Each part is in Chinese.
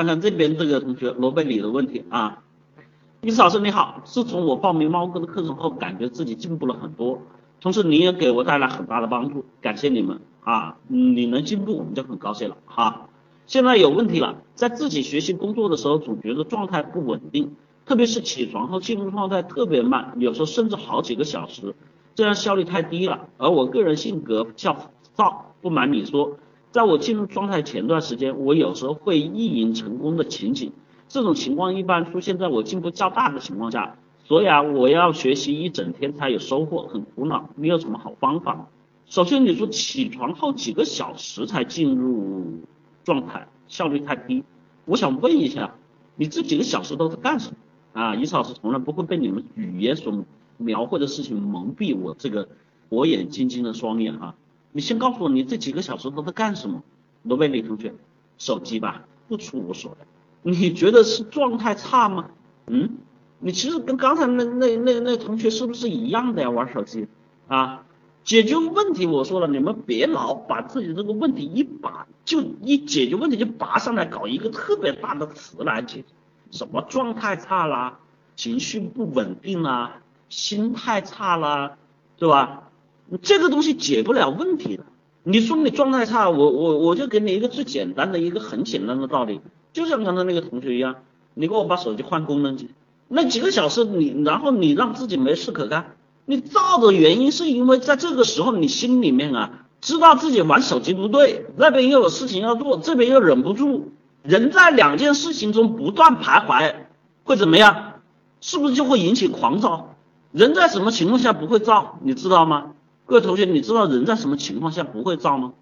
看看这边这个同学罗贝里的问题啊。李老师你好，自从我报名猫哥的课程后，感觉自己进步了很多，同时你也给我带来很大的帮助，感谢你们啊！你能进步我们就很高兴了哈。现在有问题了，在自己学习工作的时候，总觉得状态不稳定，特别是起床后进入状态特别慢，有时候甚至好几个小时，这样效率太低了。而我个人性格较躁，不瞒你说，在我进入状态前段时间，我有时候会意淫成功的情景。这种情况一般出现在我进步较大的情况下，所以啊，我要学习一整天才有收获，很苦恼。你有什么好方法？首先你说起床后几个小时才进入状态，效率太低。我想问一下，你这几个小时都在干什么？啊，伊老师从来不会被你们语言所描绘的事情蒙蔽我这个火眼金睛的双眼啊。你先告诉我，你这几个小时都在干什么？罗贝里同学，手机吧，不出我所料。你觉得是状态差吗？嗯，你其实跟刚才那那那那同学是不是一样的呀？玩手机啊？解决问题我说了，你们别老把自己这个问题一把就一解决问题就拔上来搞一个特别大的词来解决，什么状态差啦，情绪不稳定啦，心态差啦，对吧？这个东西解不了问题的。你说你状态差，我我我就给你一个最简单的一个很简单的道理。就像刚才那个同学一样，你给我把手机换功能机，那几个小时你，然后你让自己没事可干，你造的原因是因为在这个时候你心里面啊，知道自己玩手机不对，那边又有事情要做，这边又忍不住，人在两件事情中不断徘徊，会怎么样？是不是就会引起狂躁？人在什么情况下不会躁？你知道吗？各位同学，你知道人在什么情况下不会躁吗？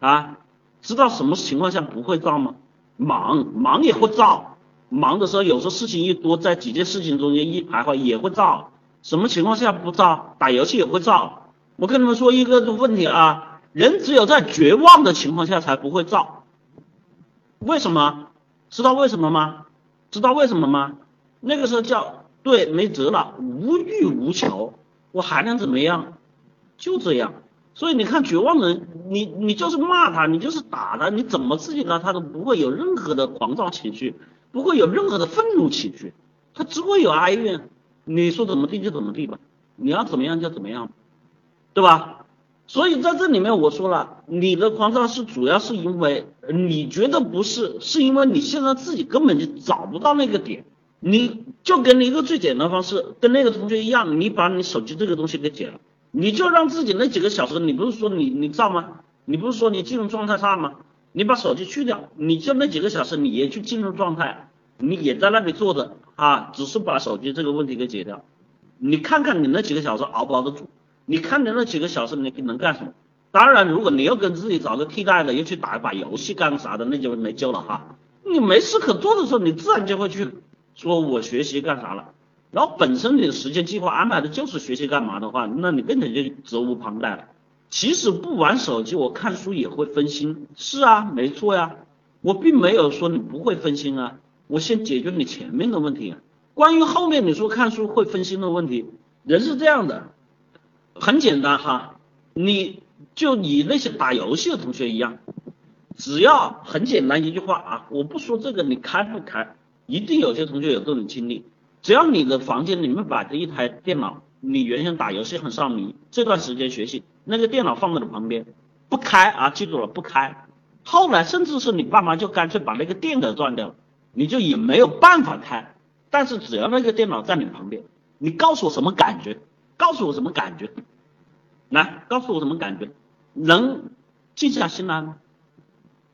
啊，知道什么情况下不会躁吗？忙忙也会躁，忙的时候有时候事情一多，在几件事情中间一徘徊也会躁。什么情况下不躁？打游戏也会躁。我跟你们说一个问题啊，人只有在绝望的情况下才不会躁。为什么？知道为什么吗？知道为什么吗？那个时候叫对没辙了，无欲无求，我还能怎么样？就这样。所以你看，绝望的人，你你就是骂他，你就是打他，你怎么刺激他，他都不会有任何的狂躁情绪，不会有任何的愤怒情绪，他只会有哀怨。你说怎么地就怎么地吧，你要怎么样就怎么样，对吧？所以在这里面我说了，你的狂躁是主要是因为你觉得不是，是因为你现在自己根本就找不到那个点。你就给你一个最简单方式，跟那个同学一样，你把你手机这个东西给解了。你就让自己那几个小时，你不是说你你造吗？你不是说你进入状态差吗？你把手机去掉，你就那几个小时，你也去进入状态，你也在那里坐着啊，只是把手机这个问题给解掉。你看看你那几个小时熬不熬得住？你看你那几个小时你能干什么？当然，如果你要跟自己找个替代的，又去打一把游戏干啥的，那就没救了哈。你没事可做的时候，你自然就会去说我学习干啥了。然后本身你的时间计划安排的就是学习干嘛的话，那你根本就责无旁贷了。其实不玩手机，我看书也会分心。是啊，没错呀，我并没有说你不会分心啊。我先解决你前面的问题。关于后面你说看书会分心的问题，人是这样的，很简单哈，你就你那些打游戏的同学一样，只要很简单一句话啊，我不说这个你开不开，一定有些同学有这种经历。只要你的房间里面摆着一台电脑，你原先打游戏很上迷，这段时间学习，那个电脑放在你旁边，不开啊，记住了不开。后来甚至是你爸妈就干脆把那个电给断掉了，你就也没有办法开。但是只要那个电脑在你旁边，你告诉我什么感觉？告诉我什么感觉？来，告诉我什么感觉？能静下心来吗？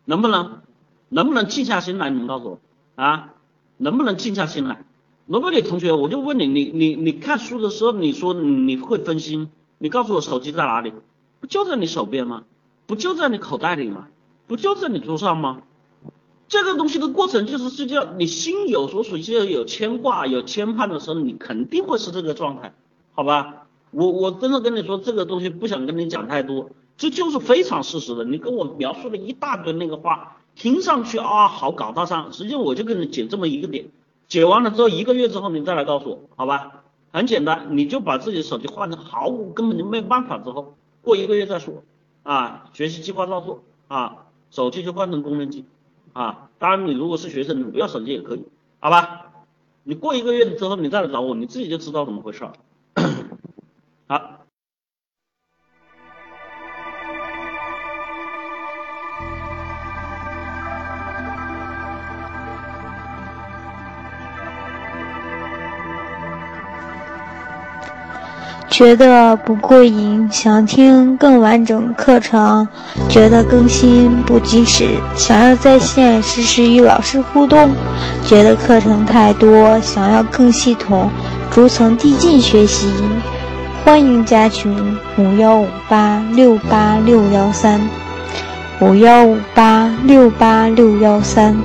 能不能？能不能静下心来？你们告诉我啊，能不能静下心来？罗贝里同学，我就问你，你你你看书的时候，你说你会分心，你告诉我手机在哪里？不就在你手边吗？不就在你口袋里吗？不就在你桌上吗？这个东西的过程就是是叫你心有所属，就有牵挂、有牵绊的时候，你肯定会是这个状态，好吧？我我真的跟你说这个东西，不想跟你讲太多，这就是非常事实的。你跟我描述了一大堆那个话，听上去啊好高大上，实际上我就跟你讲这么一个点。解完了之后，一个月之后你再来告诉我，好吧？很简单，你就把自己的手机换成毫无根本就没办法之后，过一个月再说啊。学习计划照做啊，手机就换成功能机，啊。当然，你如果是学生，你不要手机也可以，好吧？你过一个月之后你再来找我，你自己就知道怎么回事儿。好。觉得不过瘾，想听更完整课程；觉得更新不及时，想要在线实时与老师互动；觉得课程太多，想要更系统、逐层递进学习。欢迎加群：五幺五八六八六幺三，五幺五八六八六幺三。